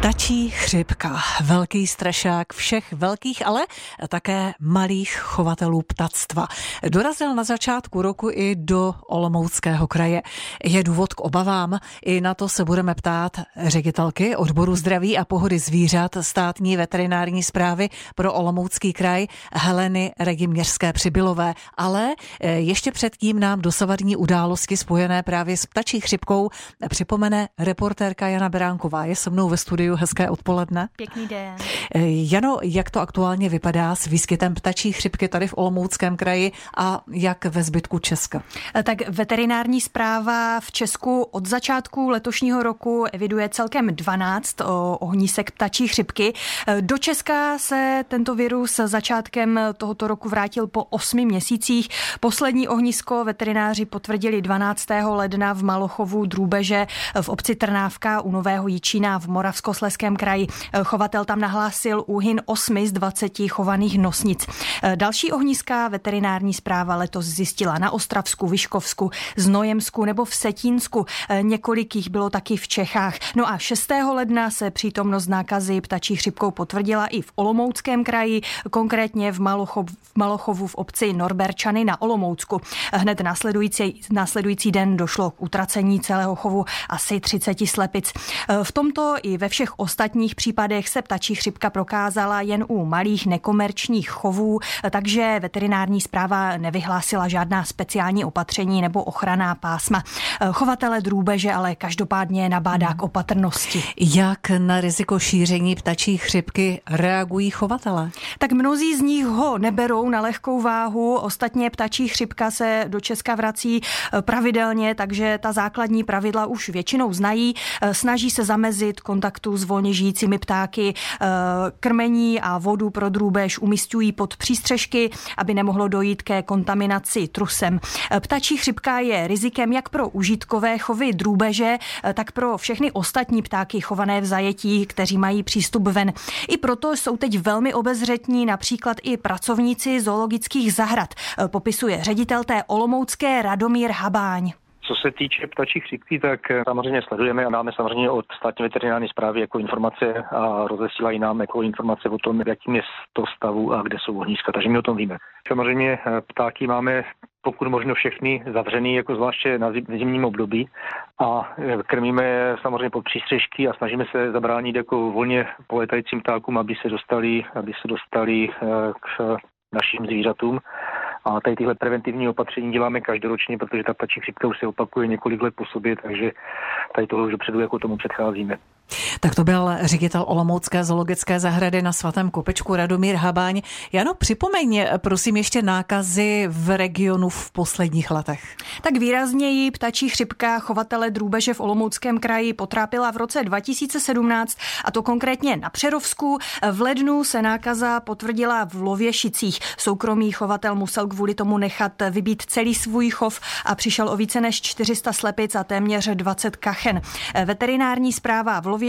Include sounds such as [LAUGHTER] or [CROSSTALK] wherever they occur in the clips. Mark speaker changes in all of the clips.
Speaker 1: Ptačí chřipka, velký strašák všech velkých, ale také malých chovatelů ptactva. Dorazil na začátku roku i do Olomouckého kraje. Je důvod k obavám, i na to se budeme ptát ředitelky odboru zdraví a pohody zvířat státní veterinární zprávy pro Olomoucký kraj Heleny Regiměřské Přibylové. Ale eh, ještě předtím nám dosavadní události spojené právě s ptačí chřipkou připomene reportérka Jana Beránková. Je se mnou ve studiu studiu. Hezké odpoledne.
Speaker 2: Pěkný den.
Speaker 1: Eh, Jano, jak to aktuálně vypadá s výskytem ptačí chřipky tady v Olomouckém kraji a jak ve zbytku Česka?
Speaker 2: Eh, tak veterinární zpráva v Česku od začátku letošního roku eviduje celkem 12 ohnísek ptačí chřipky. Eh, do Česka se tento virus začátkem tohoto roku vrátil po 8 měsících. Poslední ohnisko veterináři potvrdili 12. ledna v Malochovu Drůbeže v obci Trnávka u Nového Jičína v Moravsko Moravskosleském kraji. Chovatel tam nahlásil úhyn 8 z 20 chovaných nosnic. Další ohniska veterinární zpráva letos zjistila na Ostravsku, Vyškovsku, Znojemsku nebo v Setínsku. Několik jich bylo taky v Čechách. No a 6. ledna se přítomnost nákazy ptačí chřipkou potvrdila i v Olomouckém kraji, konkrétně v, Malochov, v Malochovu v obci Norberčany na Olomoucku. Hned následující, následující den došlo k utracení celého chovu asi 30 slepic. V tomto i ve všech ostatních případech se ptačí chřipka prokázala jen u malých nekomerčních chovů, takže veterinární zpráva nevyhlásila žádná speciální opatření nebo ochranná pásma. Chovatele drůbeže ale každopádně nabádá k opatrnosti.
Speaker 1: Jak na riziko šíření ptačí chřipky reagují chovatele?
Speaker 2: Tak mnozí z nich ho neberou na lehkou váhu, ostatně ptačí chřipka se do Česka vrací pravidelně, takže ta základní pravidla už většinou znají. Snaží se zamezit kontaktu s volně žijícími ptáky, eh, krmení a vodu pro drůbež umistují pod přístřežky, aby nemohlo dojít ke kontaminaci trusem. Eh, ptačí chřipka je rizikem jak pro užitkové chovy drůbeže, eh, tak pro všechny ostatní ptáky chované v zajetí, kteří mají přístup ven. I proto jsou teď velmi obezřetní například i pracovníci zoologických zahrad, popisuje ředitel té olomoucké Radomír Habáň.
Speaker 3: Co se týče ptačí chřipky, tak eh, samozřejmě sledujeme a máme samozřejmě od státní veterinární zprávy jako informace a rozesílají nám jako informace o tom, jakým je to stavu a kde jsou ohniska, takže my o tom víme. Samozřejmě eh, ptáky máme pokud možno všechny zavřený, jako zvláště na zimním období a eh, krmíme je samozřejmě pod přístřežky a snažíme se zabránit jako volně poletajícím ptákům, aby se dostali, aby se dostali k našim zvířatům. A tady tyhle preventivní opatření děláme každoročně, protože ta ptačí chřipka už se opakuje několik let po sobě, takže tady toho už dopředu jako tomu předcházíme.
Speaker 1: Tak to byl ředitel Olomoucké zoologické zahrady na svatém Kopečku Radomír Habáň. Jano, připomeň prosím ještě nákazy v regionu v posledních letech.
Speaker 2: Tak výrazněji ptačí chřipka chovatele drůbeže v Olomouckém kraji potrápila v roce 2017 a to konkrétně na Přerovsku. V lednu se nákaza potvrdila v Lověšicích. Soukromý chovatel musel kvůli tomu nechat vybít celý svůj chov a přišel o více než 400 slepic a téměř 20 kachen. Veterinární zpráva v Lověšicích,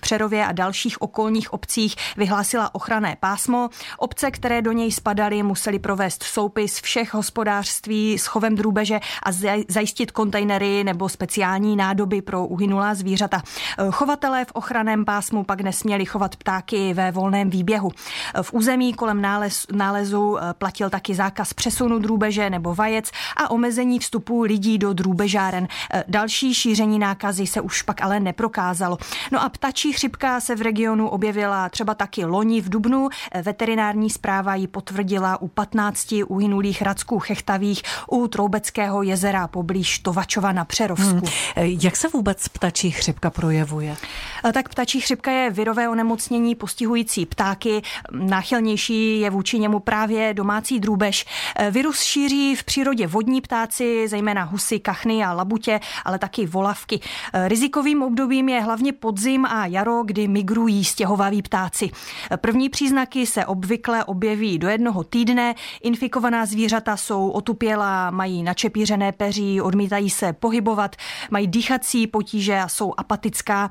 Speaker 2: Přerově a dalších okolních obcích vyhlásila ochranné pásmo. Obce, které do něj spadaly, museli provést soupis všech hospodářství s chovem drůbeže a zajistit kontejnery nebo speciální nádoby pro uhynulá zvířata. Chovatelé v ochranném pásmu pak nesměli chovat ptáky ve volném výběhu. V území kolem nález, nálezu platil taky zákaz přesunu drůbeže nebo vajec a omezení vstupu lidí do drůbežáren. Další šíření nákazy se už pak ale neprokázalo. No a ptačí chřipka se v regionu objevila třeba taky loni v Dubnu. Veterinární zpráva ji potvrdila u 15 uhynulých radsků chechtavých u Troubeckého jezera poblíž Tovačova na Přerovsku. Hmm.
Speaker 1: Jak se vůbec ptačí chřipka projevuje?
Speaker 2: Tak ptačí chřipka je virové onemocnění postihující ptáky. Náchylnější je vůči němu právě domácí drůbež. Virus šíří v přírodě vodní ptáci, zejména husy, kachny a labutě, ale taky volavky. Rizikovým obdobím je hlavně pod podzim a jaro, kdy migrují stěhovaví ptáci. První příznaky se obvykle objeví do jednoho týdne. Infikovaná zvířata jsou otupělá, mají načepířené peří, odmítají se pohybovat, mají dýchací potíže a jsou apatická,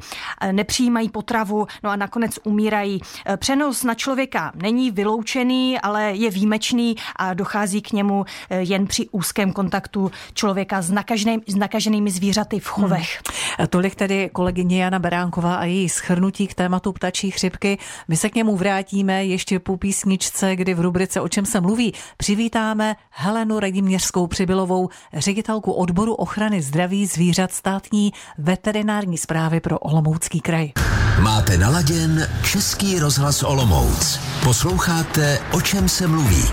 Speaker 2: nepřijímají potravu, no a nakonec umírají. Přenos na člověka není vyloučený, ale je výjimečný a dochází k němu jen při úzkém kontaktu člověka s, nakažený, s nakaženými zvířaty v chovech.
Speaker 1: Hmm. Tolik tedy kolegyně Jana Beránková a její schrnutí k tématu ptačí chřipky. My se k němu vrátíme ještě po písničce, kdy v rubrice O čem se mluví přivítáme Helenu Rediměřskou Přibylovou, ředitelku odboru ochrany zdraví zvířat státní veterinární zprávy pro Olomoucký kraj.
Speaker 4: Máte naladěn Český rozhlas Olomouc. Posloucháte O čem se mluví.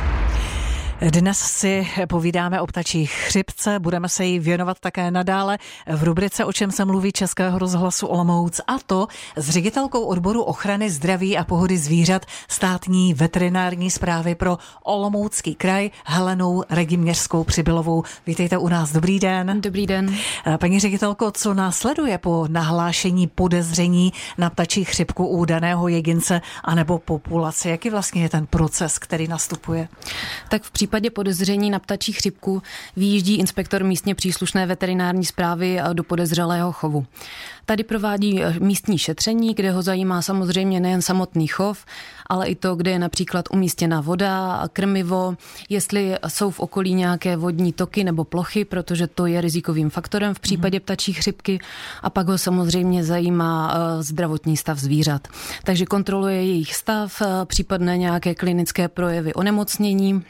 Speaker 1: Dnes si povídáme o ptačí chřipce, budeme se jí věnovat také nadále v rubrice O čem se mluví Českého rozhlasu Olomouc a to s ředitelkou odboru ochrany zdraví a pohody zvířat státní veterinární zprávy pro Olomoucký kraj Helenou Regiměřskou Přibylovou. Vítejte u nás, dobrý den.
Speaker 5: Dobrý den.
Speaker 1: Paní ředitelko, co následuje po nahlášení podezření na ptačí chřipku u daného jedince anebo populace? Jaký vlastně je ten proces, který nastupuje?
Speaker 5: Tak v případě podezření na ptačí chřipku výjíždí inspektor místně příslušné veterinární zprávy do podezřelého chovu. Tady provádí eh, místní šetření, kde ho zajímá samozřejmě nejen samotný chov, ale i to, kde je například umístěna voda, krmivo, jestli jsou v okolí nějaké vodní toky nebo plochy, protože to je rizikovým faktorem v případě ptačí chřipky a pak ho samozřejmě zajímá eh, zdravotní stav zvířat. Takže kontroluje jejich stav, eh, případné nějaké klinické projevy onemocnění,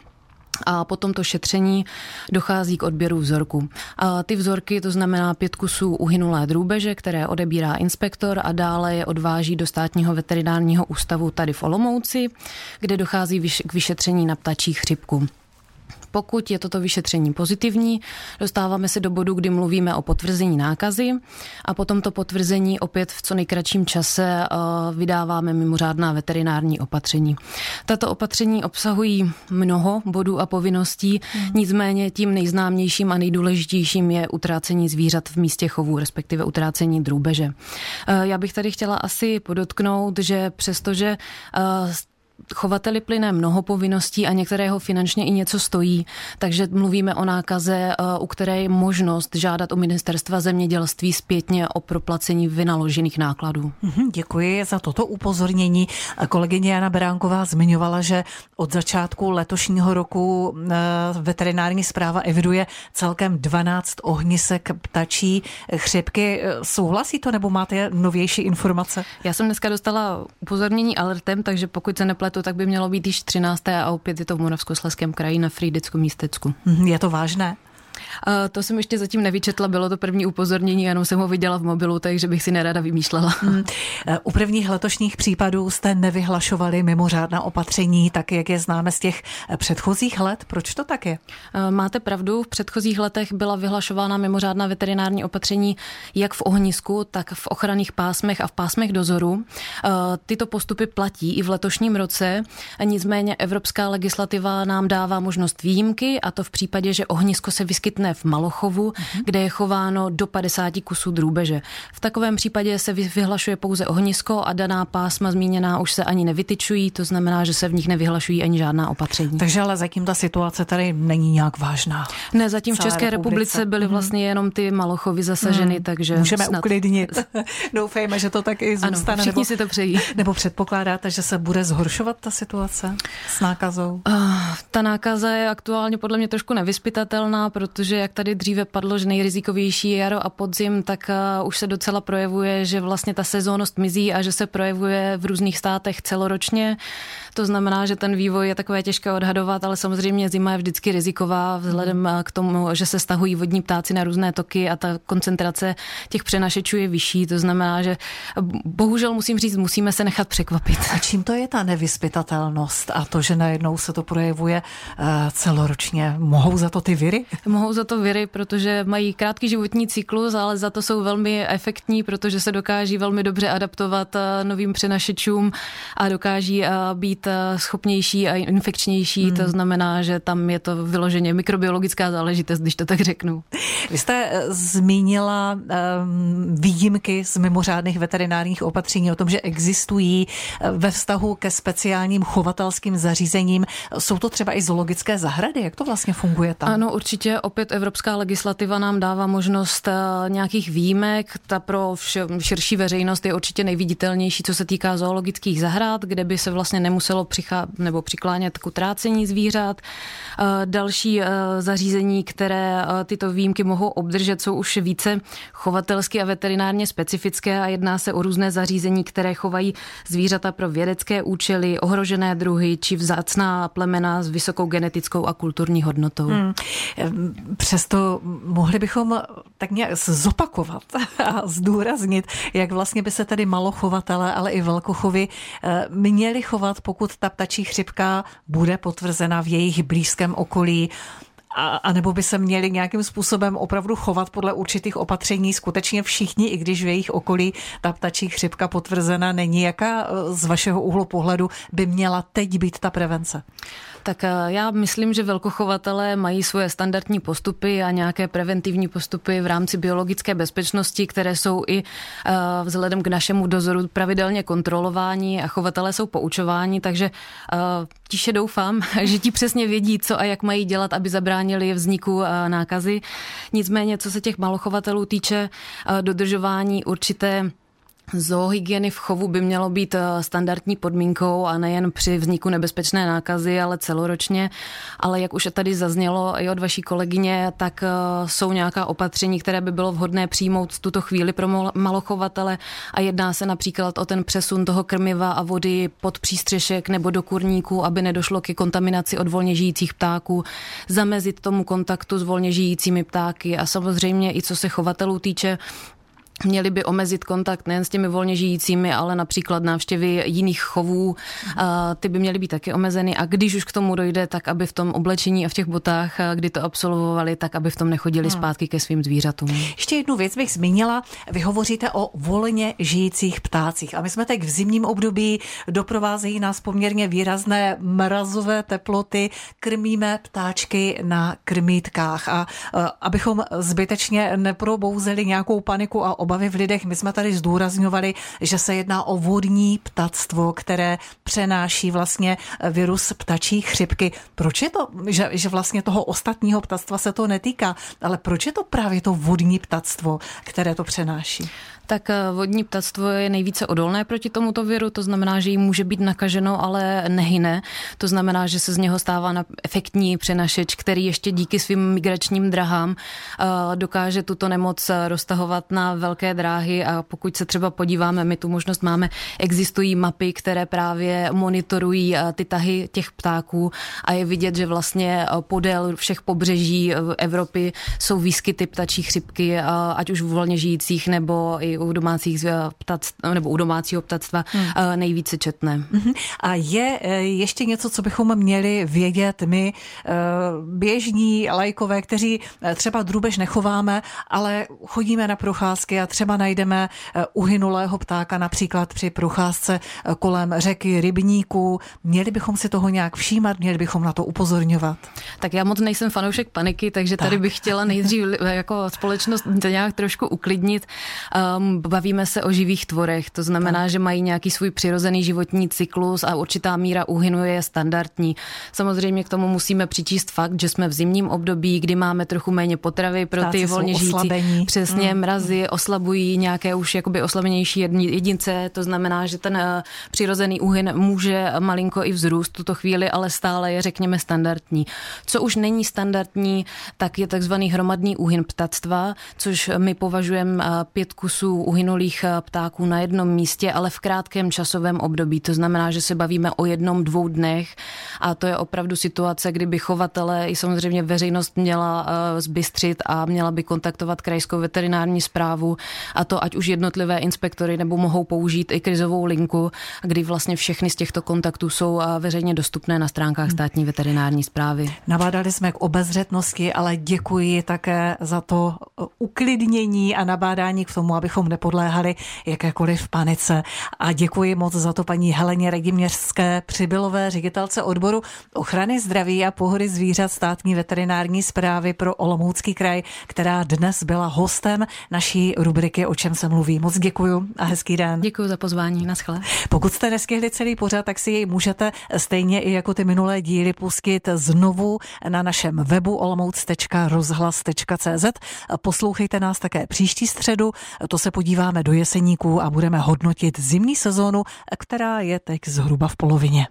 Speaker 5: a po tomto šetření dochází k odběru vzorku. A ty vzorky, to znamená pět kusů uhynulé drůbeže, které odebírá inspektor a dále je odváží do státního veterinárního ústavu tady v Olomouci, kde dochází k vyšetření na ptačí chřipku. Pokud je toto vyšetření pozitivní, dostáváme se do bodu, kdy mluvíme o potvrzení nákazy a potom to potvrzení opět v co nejkratším čase eh, vydáváme mimořádná veterinární opatření. Tato opatření obsahují mnoho bodů a povinností, mm. nicméně tím nejznámějším a nejdůležitějším je utrácení zvířat v místě chovu, respektive utrácení drůbeže. Eh, já bych tady chtěla asi podotknout, že přestože eh, chovateli plyne mnoho povinností a některého finančně i něco stojí, takže mluvíme o nákaze, eh, u které je možnost žádat o ministerstva zemědělství zpětně o proplacení vynaložených nákladů.
Speaker 1: Mhm, děkuji za toto upozornění. Kolegyně Jana Beránková zmiňovala, že od začátku letošního roku eh, veterinární zpráva eviduje celkem 12 ohnisek ptačí chřipky. Souhlasí to nebo máte novější informace?
Speaker 5: Já jsem dneska dostala upozornění alertem, takže pokud se nepletu, letu, tak by mělo být již 13. a opět je to v Moravskoslezském kraji na Frýdecku místecku.
Speaker 1: Mhm, je to vážné?
Speaker 5: To jsem ještě zatím nevyčetla, bylo to první upozornění, jenom jsem ho viděla v mobilu, takže bych si nerada vymýšlela. Hmm.
Speaker 1: U prvních letošních případů jste nevyhlašovali mimořádná opatření, tak jak je známe z těch předchozích let. Proč to tak je?
Speaker 5: E, máte pravdu, v předchozích letech byla vyhlašována mimořádná veterinární opatření jak v ohnisku, tak v ochranných pásmech a v pásmech dozoru. E, tyto postupy platí i v letošním roce, nicméně evropská legislativa nám dává možnost výjimky a to v případě, že ohnisko se vyskytne vyskytne v Malochovu, uh-huh. kde je chováno do 50 kusů drůbeže. V takovém případě se vyhlašuje pouze ohnisko a daná pásma zmíněná už se ani nevytyčují, to znamená, že se v nich nevyhlašují ani žádná opatření.
Speaker 1: Takže ale zatím ta situace tady není nějak vážná.
Speaker 5: Ne, zatím v České republice, republice byly mhm. vlastně jenom ty malochovy zasaženy, hmm. takže
Speaker 1: můžeme snad... uklidnit. [LAUGHS] Doufejme, že to tak i zůstane.
Speaker 5: Ano, všichni nebo, si to přejí.
Speaker 1: Nebo předpokládáte, že se bude zhoršovat ta situace s nákazou? Uh,
Speaker 5: ta nákaza je aktuálně podle mě trošku nevyspytatelná, protože že jak tady dříve padlo, že nejrizikovější je jaro a podzim, tak uh, už se docela projevuje, že vlastně ta sezónnost mizí a že se projevuje v různých státech celoročně. To znamená, že ten vývoj je takové těžké odhadovat, ale samozřejmě zima je vždycky riziková vzhledem mm. k tomu, že se stahují vodní ptáci na různé toky a ta koncentrace těch přenašečů je vyšší. To znamená, že bohužel musím říct, musíme se nechat překvapit.
Speaker 1: A čím to je ta nevyspytatelnost a to, že najednou se to projevuje celoročně? Mohou za to ty viry?
Speaker 5: Mohou mohou za to viry, protože mají krátký životní cyklus, ale za to jsou velmi efektní, protože se dokáží velmi dobře adaptovat eh, novým přenašečům a dokáží eh, být schopnější a infekčnější. Hmm. To znamená, že tam je to vyloženě mikrobiologická záležitost, když to tak řeknu.
Speaker 1: Vy jste zmínila um, výjimky z mimořádných veterinárních opatření o tom, že existují ve vztahu ke speciálním chovatelským zařízením. Jsou to třeba i zoologické zahrady? Jak to vlastně funguje tam?
Speaker 5: Ano, určitě. Opět evropská legislativa nám dává možnost eh, nějakých výjimek. Ta pro širší veřejnost je určitě nejviditelnější, co se týká zoologických zahrad, kde by se vlastně nemuselo přichá, nebo přiklánět k utrácení zvířat. Eh, další eh, zařízení, které tyto výjimky mohou obdržet, jsou už více chovatelsky a veterinárně specifické a jedná se o různé zařízení, které chovají zvířata pro vědecké účely, ohrožené druhy či vzácná plemena s vysokou genetickou a kulturní hodnotou. Hmm.
Speaker 1: Přesto mohli bychom tak nějak zopakovat a zdůraznit, jak vlastně by se tady malochovatele, ale i velkochovy eh, měli chovat, pokud ta ptačí chřipka bude potvrzena v jejich blízkém okolí a, a nebo by se měli nějakým způsobem opravdu chovat podle určitých opatření skutečně všichni, i když v jejich okolí ta ptačí chřipka potvrzena není. Jaká eh, z vašeho úhlu pohledu by měla teď být ta prevence?
Speaker 5: Tak eh, já myslím, že velkochovatelé mají svoje standardní postupy a nějaké preventivní postupy v rámci biologické bezpečnosti, které jsou i eh, vzhledem k našemu dozoru pravidelně kontrolováni a chovatelé jsou poučováni, takže tiše doufám, [LAUGHS] že ti přesně vědí, co a jak mají dělat, aby zabránili vzniku nákazy. Nicméně, co se těch malochovatelů týče, dodržování určité Zoohygieny v chovu by mělo být eh, standardní podmínkou a nejen při vzniku nebezpečné nákazy, ale celoročně. Ale jak už tady zaznělo i od vaší kolegyně, tak eh, jsou nějaká opatření, které by bylo vhodné přijmout v tuto chvíli pro malochovatele a jedná se například o ten přesun toho krmiva a vody pod přístřešek nebo do kurníku, aby nedošlo ke kontaminaci od volně žijících ptáků, zamezit tomu kontaktu s volně žijícími ptáky a samozřejmě i co se chovatelů týče, Měli by omezit kontakt nejen s těmi volně žijícími, ale například návštěvy jiných chovů. Ty by měly být taky omezeny a když už k tomu dojde, tak aby v tom oblečení a v těch botách, kdy to absolvovali, tak aby v tom nechodili hmm. zpátky ke svým zvířatům.
Speaker 1: Ještě jednu věc bych zmínila. Vy hovoříte o volně žijících ptácích a my jsme teď v zimním období, doprovázejí nás poměrně výrazné mrazové teploty, krmíme ptáčky na krmítkách a abychom zbytečně neprobouzeli nějakou paniku a obavy v lidech. My jsme tady zdůrazňovali, že se jedná o vodní ptactvo, které přenáší vlastně virus ptačí chřipky. Proč je to, že, že vlastně toho ostatního ptactva se to netýká, ale proč je to právě to vodní ptactvo, které to přenáší?
Speaker 5: Tak eh, vodní ptactvo je nejvíce odolné proti tomuto viru, to znamená, že jí může být nakaženo, ale nehyne. To znamená, že se z něho stává na efektní přenašeč, který ještě díky svým migračním drahám eh, dokáže tuto nemoc roztahovat na velké dráhy. A pokud se třeba podíváme, my tu možnost máme, existují mapy, které právě monitorují eh, ty tahy těch ptáků. A je vidět, že vlastně podél všech pobřeží Evropy jsou výskyty ptačí chřipky, ať už volně žijících nebo i u domácích ptac, nebo u domácího ptactva hmm. nejvíce četné.
Speaker 1: Mhm. A je e, ještě něco, co bychom měli vědět my, e, běžní lajkové, kteří třeba drůbež nechováme, ale chodíme na procházky a třeba najdeme uhynulého ptáka například při procházce kolem řeky rybníků. Měli bychom si toho nějak všímat, měli bychom na to upozorňovat.
Speaker 5: Tak já moc nejsem fanoušek paniky, takže tady tak. bych chtěla nejdřív jako společnost nějak trošku uklidnit. Um, bavíme se o živých tvorech, to znamená, tak. že mají nějaký svůj přirozený životní cyklus a určitá míra úhynu je standardní. Samozřejmě k tomu musíme přičíst fakt, že jsme v zimním období, kdy máme trochu méně potravy pro Ptáci ty volně žijící. Přesně, hmm. mrazy oslabují nějaké už jakoby oslabenější jedince, to znamená, že ten eh, přirozený úhyn může malinko i vzrůst tuto chvíli, ale stále je, řekněme, standardní. Co už není standardní, tak je takzvaný hromadný úhyn ptactva, což my považujeme eh, pět kusů uhynulých eh, ptáků na jednom místě, ale v krátkém časovém období. To znamená, že se bavíme o jednom, dvou dnech a to je opravdu situace, kdyby chovatele i samozřejmě veřejnost měla eh, zbystřit a měla by kontaktovat krajskou veterinární zprávu a to ať už jednotlivé inspektory nebo mohou použít i krizovou linku, kdy vlastně všechny z těchto kontaktů jsou veřejně dostupné na stránkách státní veterinární zprávy.
Speaker 1: Nabádali jsme k obezřetnosti, ale děkuji také za to uklidnění a nabádání k tomu, abychom nepodléhali jakékoliv panice. A děkuji moc za to paní Heleně Rediměřské, přibylové ředitelce odboru ochrany zdraví a pohody zvířat státní veterinární zprávy pro Olomoucký kraj, která dnes byla hostem naší rubriky O čem se mluví. Moc děkuji a hezký den.
Speaker 5: Děkuji za pozvání. Naschle.
Speaker 1: Pokud jste nestihli celý pořad, tak si jej můžete stejně i jako ty minulé díly pustit znovu na našem webu olomouc.rozhlas.cz. Poslouchejte nás také příští středu, to se podíváme do jeseníků a budeme hodnotit zimní sezónu, která je teď zhruba v polovině.